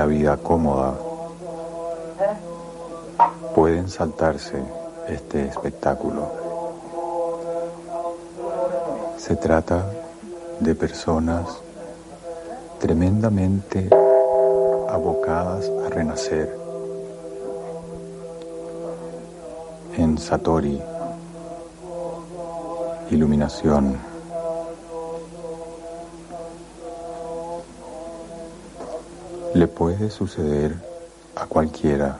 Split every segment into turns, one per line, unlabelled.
La vida cómoda, pueden saltarse este espectáculo. Se trata de personas tremendamente abocadas a renacer en Satori, iluminación. Le puede suceder a cualquiera.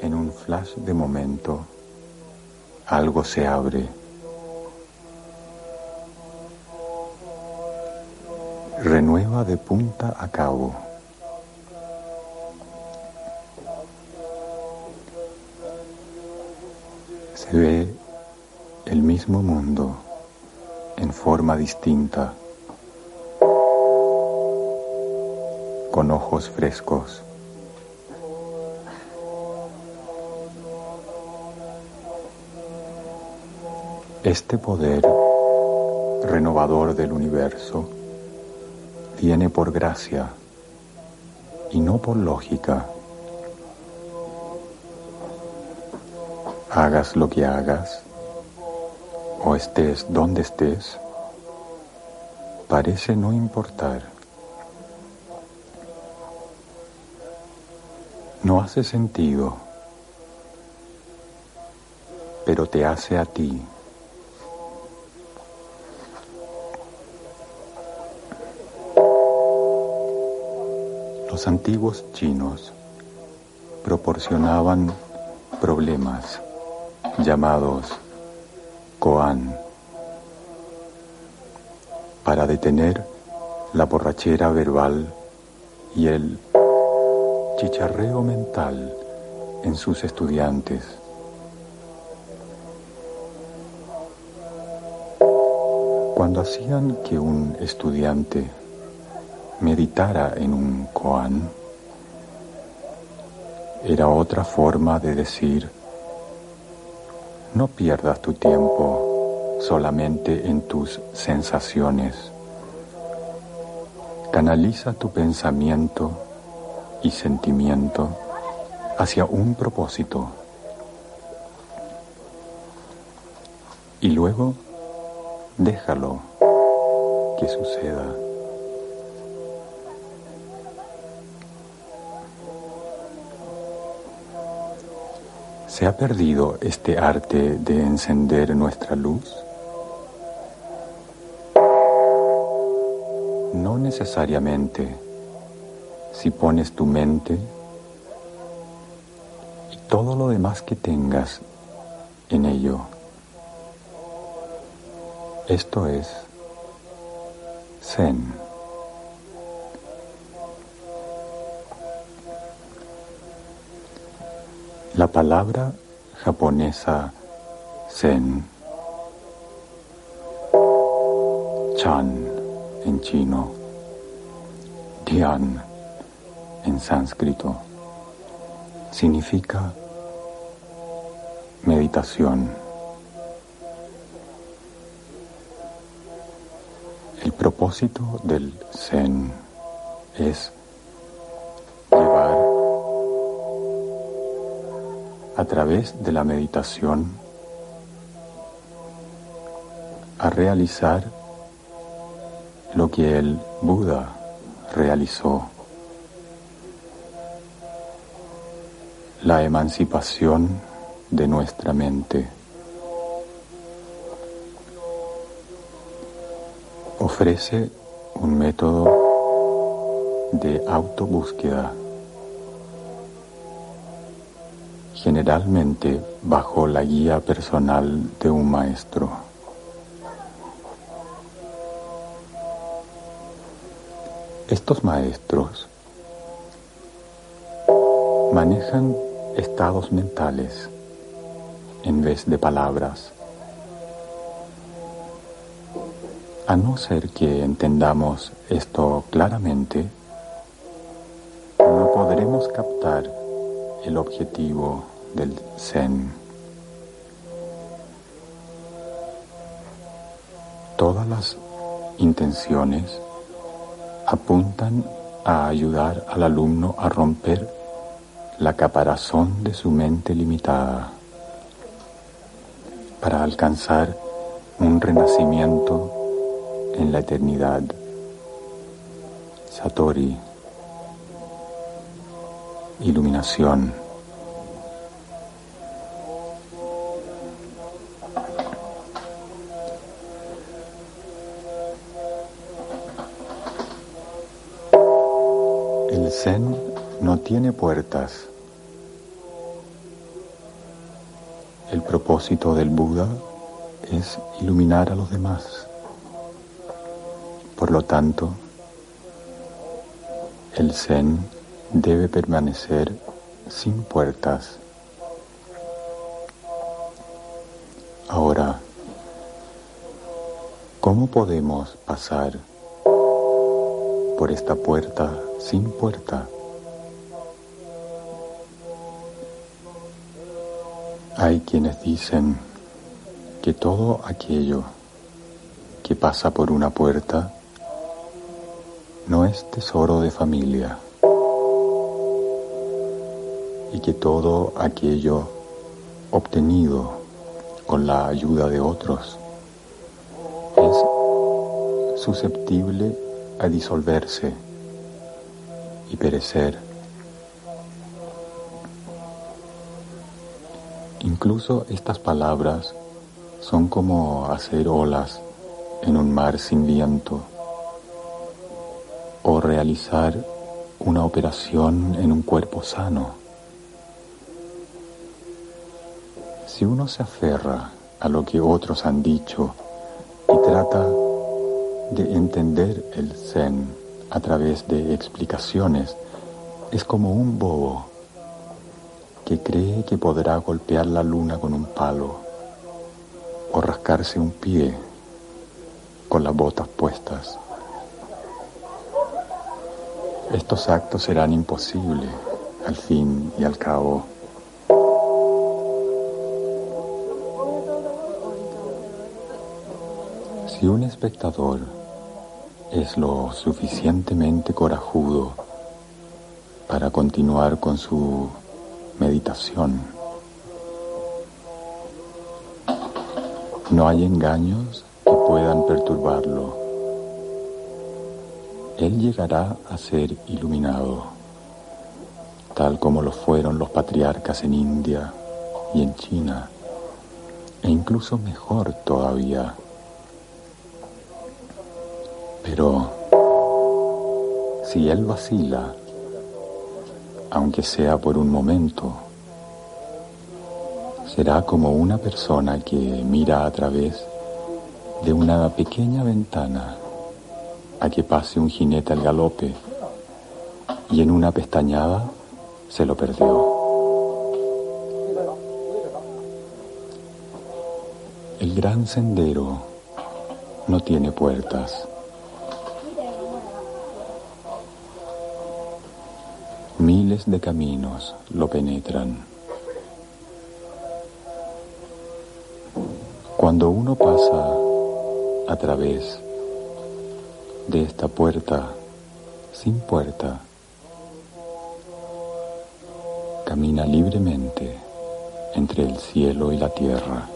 En un flash de momento, algo se abre. Renueva de punta a cabo. Se ve el mismo mundo en forma distinta. Con ojos frescos. Este poder renovador del universo viene por gracia y no por lógica. Hagas lo que hagas o estés donde estés, parece no importar. No hace sentido, pero te hace a ti. Los antiguos chinos proporcionaban problemas llamados koan para detener la borrachera verbal y el chicharreo mental en sus estudiantes. Cuando hacían que un estudiante meditara en un koan, era otra forma de decir, no pierdas tu tiempo solamente en tus sensaciones. Canaliza tu pensamiento y sentimiento hacia un propósito. y luego déjalo que suceda. ¿Se ha perdido este arte de encender nuestra luz? No necesariamente si pones tu mente y todo lo demás que tengas en ello. Esto es Zen. La palabra japonesa Zen, Chan en chino, Dhyan en sánscrito, significa meditación. El propósito del Zen es llevar a través de la meditación a realizar lo que el Buda realizó, la emancipación de nuestra mente. ofrece un método de autobúsqueda, generalmente bajo la guía personal de un maestro. Estos maestros manejan estados mentales en vez de palabras. A no ser que entendamos esto claramente, no podremos captar el objetivo del Zen. Todas las intenciones apuntan a ayudar al alumno a romper la caparazón de su mente limitada para alcanzar un renacimiento en la eternidad. Satori, iluminación. Puertas. El propósito del Buda es iluminar a los demás. Por lo tanto, el Zen debe permanecer sin puertas. Ahora, ¿cómo podemos pasar por esta puerta sin puerta? Hay quienes dicen que todo aquello que pasa por una puerta no es tesoro de familia y que todo aquello obtenido con la ayuda de otros es susceptible a disolverse y perecer. Incluso estas palabras son como hacer olas en un mar sin viento o realizar una operación en un cuerpo sano. Si uno se aferra a lo que otros han dicho y trata de entender el Zen a través de explicaciones, es como un bobo que cree que podrá golpear la luna con un palo o rascarse un pie con las botas puestas. Estos actos serán imposibles al fin y al cabo. Si un espectador es lo suficientemente corajudo para continuar con su meditación, No hay engaños que puedan perturbarlo. Él llegará a ser iluminado, tal como lo fueron los patriarcas en India y en China, e incluso mejor todavía. Pero si Él vacila, aunque sea por un momento, será como una persona que mira a través de una pequeña ventana a que pase un jinete al galope y en una pestañada se lo perdió. El gran sendero no tiene puertas. Miles de caminos lo penetran. Cuando uno pasa a través de esta puerta sin puerta, camina libremente entre el cielo y la tierra.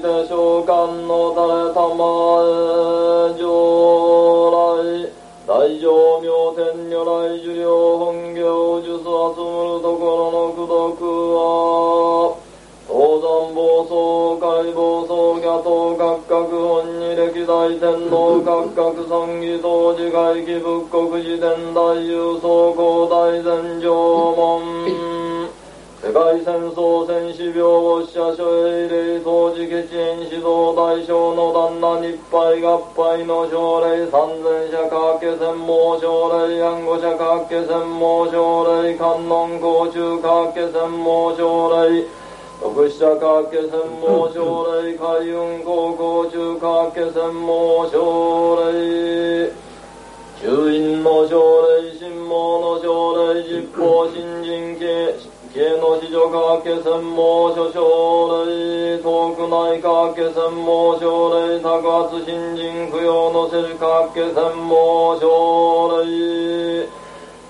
the so 各家専門奨励海運高校中各け専門奨励中院の奨励新聞の奨励実行新人系系の子女各け専門所奨励東区内各け専門奨励高津新人供養のせる各け専門奨励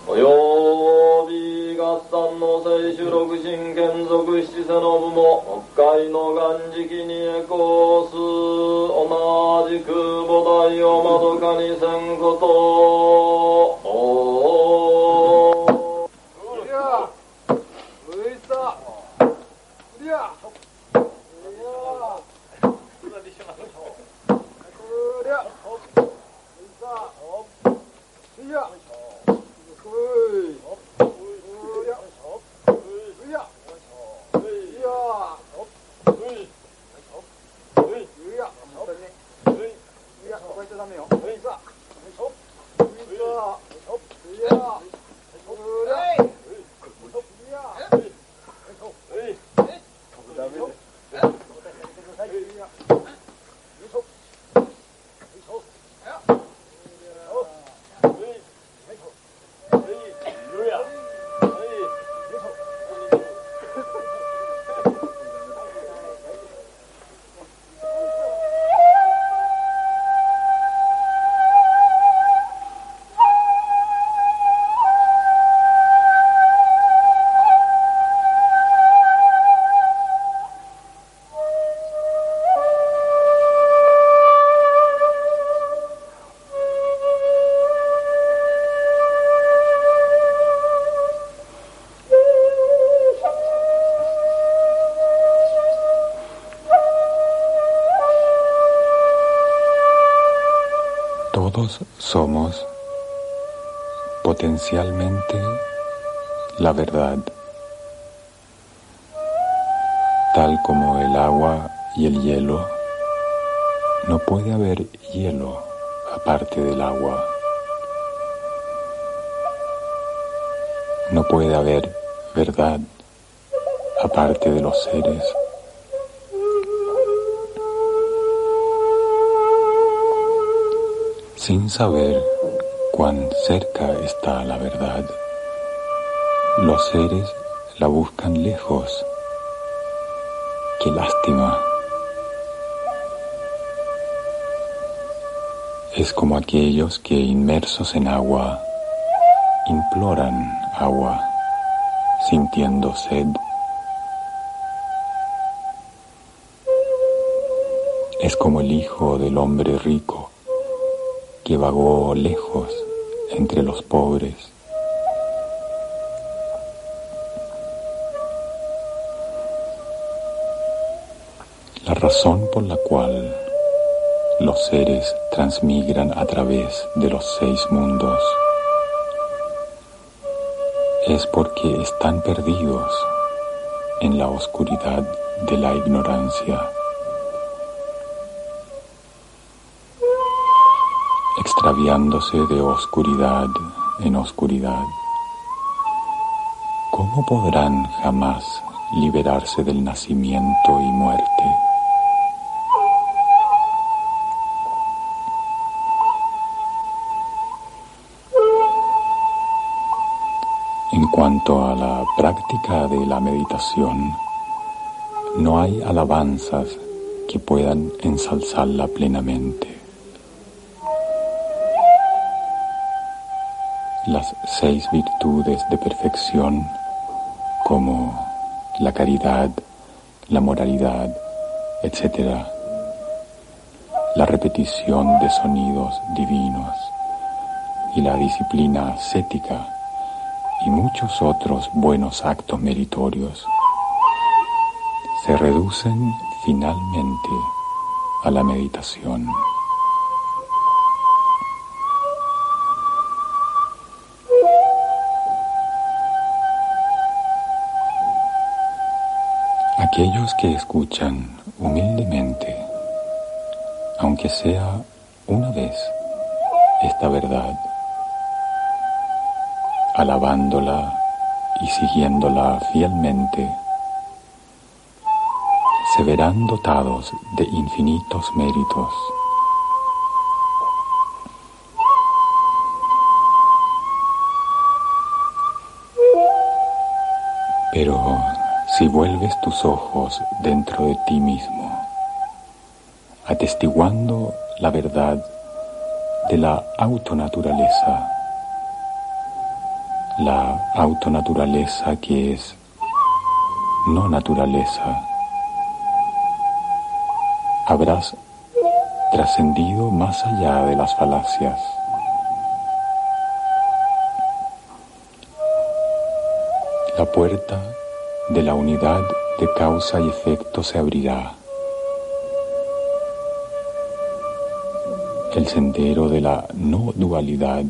および合算の聖主六神剣属七世の部も北海の元敷にエコース同じく菩提をまどかにせんこと。 하려면요.
Todos somos potencialmente la verdad, tal como el agua y el hielo. No puede haber hielo aparte del agua. No puede haber verdad aparte de los seres. Sin saber cuán cerca está la verdad, los seres la buscan lejos. Qué lástima. Es como aquellos que inmersos en agua imploran agua, sintiendo sed. Es como el hijo del hombre rico que vagó lejos entre los pobres. La razón por la cual los seres transmigran a través de los seis mundos es porque están perdidos en la oscuridad de la ignorancia, extraviándose de oscuridad en oscuridad. ¿Cómo podrán jamás liberarse del nacimiento y muerte? cuanto a la práctica de la meditación, no hay alabanzas que puedan ensalzarla plenamente. Las seis virtudes de perfección como la caridad, la moralidad, etc. La repetición de sonidos divinos y la disciplina ascética y muchos otros buenos actos meritorios se reducen finalmente a la meditación. Aquellos que escuchan humildemente, aunque sea una vez, esta verdad, alabándola y siguiéndola fielmente, se verán dotados de infinitos méritos. Si vuelves tus ojos dentro de ti mismo, atestiguando la verdad de la autonaturaleza, la autonaturaleza que es no naturaleza. Habrás trascendido más allá de las falacias. La puerta de la unidad de causa y efecto se abrirá. El sendero de la no dualidad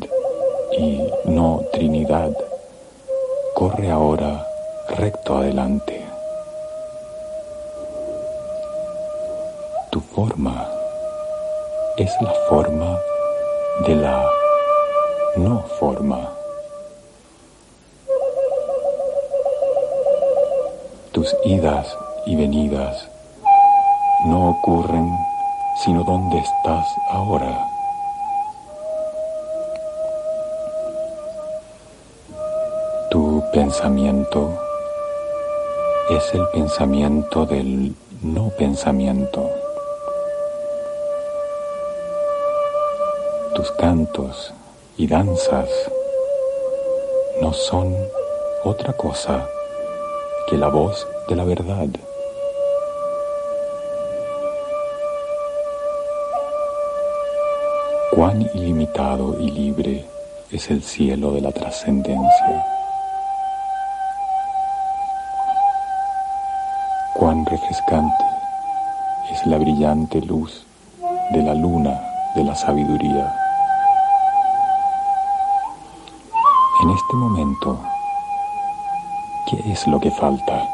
y no Trinidad, corre ahora recto adelante. Tu forma es la forma de la no forma. Tus idas y venidas no ocurren sino donde estás ahora. pensamiento es el pensamiento del no pensamiento. Tus cantos y danzas no son otra cosa que la voz de la verdad. Cuán ilimitado y libre es el cielo de la trascendencia. Cuán refrescante es la brillante luz de la luna de la sabiduría. En este momento ¿qué es lo que falta?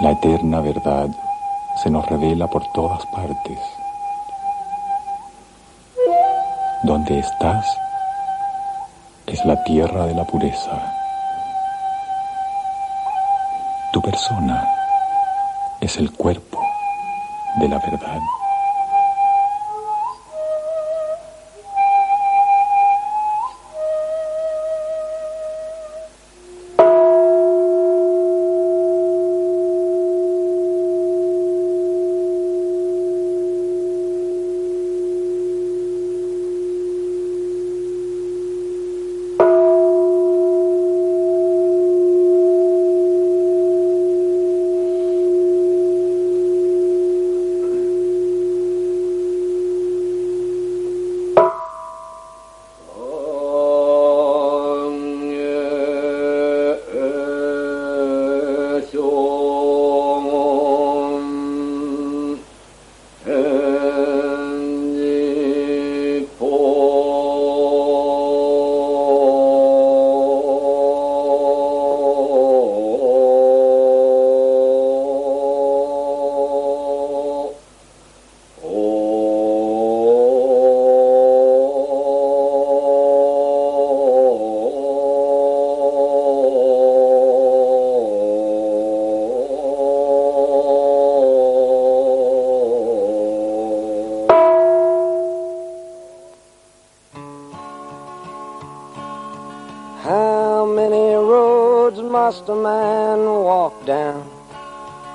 La eterna verdad se nos revela por todas partes. Donde estás es la tierra de la pureza. Tu persona es el cuerpo de la verdad.